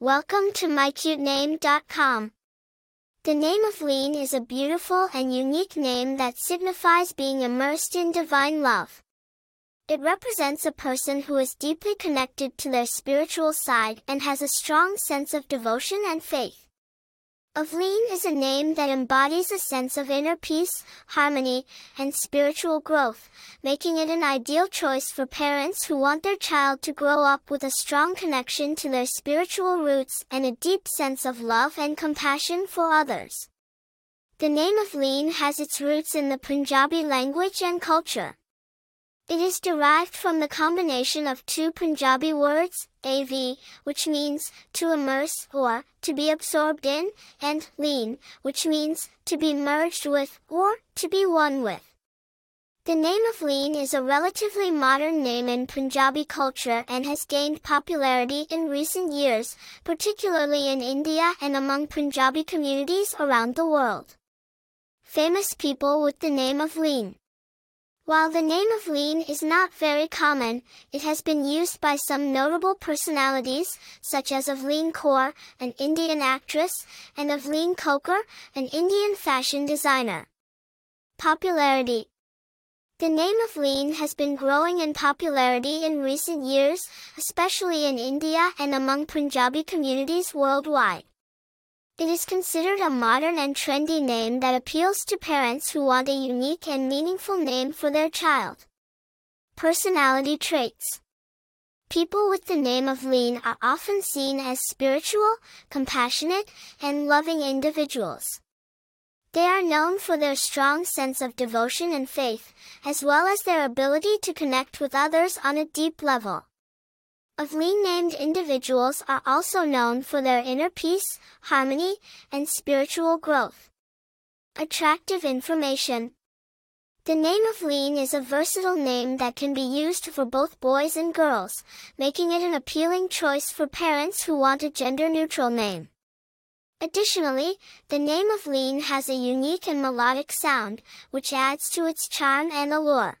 Welcome to mycutename.com. The name Avleen is a beautiful and unique name that signifies being immersed in divine love. It represents a person who is deeply connected to their spiritual side and has a strong sense of devotion and faith. Avleen is a name that embodies a sense of inner peace, harmony, and spiritual growth, making it an ideal choice for parents who want their child to grow up with a strong connection to their spiritual roots and a deep sense of love and compassion for others. The name Avleen has its roots in the Punjabi language and culture. It is derived from the combination of two Punjabi words, AV, which means to immerse or to be absorbed in, and lean, which means to be merged with or to be one with. The name Avleen is a relatively modern name in Punjabi culture and has gained popularity in recent years, particularly in India and among Punjabi communities around the world. Famous people with the name Avleen while the name Avleen is not very common, it has been used by some notable personalities, such as Avleen Kaur, an Indian actress, and Avleen Khokar, an Indian fashion designer. Popularity The name Avleen has been growing in popularity in recent years, especially in India and among Punjabi communities worldwide. It is considered a modern and trendy name that appeals to parents who want a unique and meaningful name for their child. Personality traits. People with the name Avleen are often seen as spiritual, compassionate, and loving individuals. They are known for their strong sense of devotion and faith, as well as their ability to connect with others on a deep level. Avleen named individuals are also known for their inner peace, harmony, and spiritual growth. Attractive information. The name Avleen is a versatile name that can be used for both boys and girls, making it an appealing choice for parents who want a gender-neutral name. Additionally, the name Avleen has a unique and melodic sound, which adds to its charm and allure.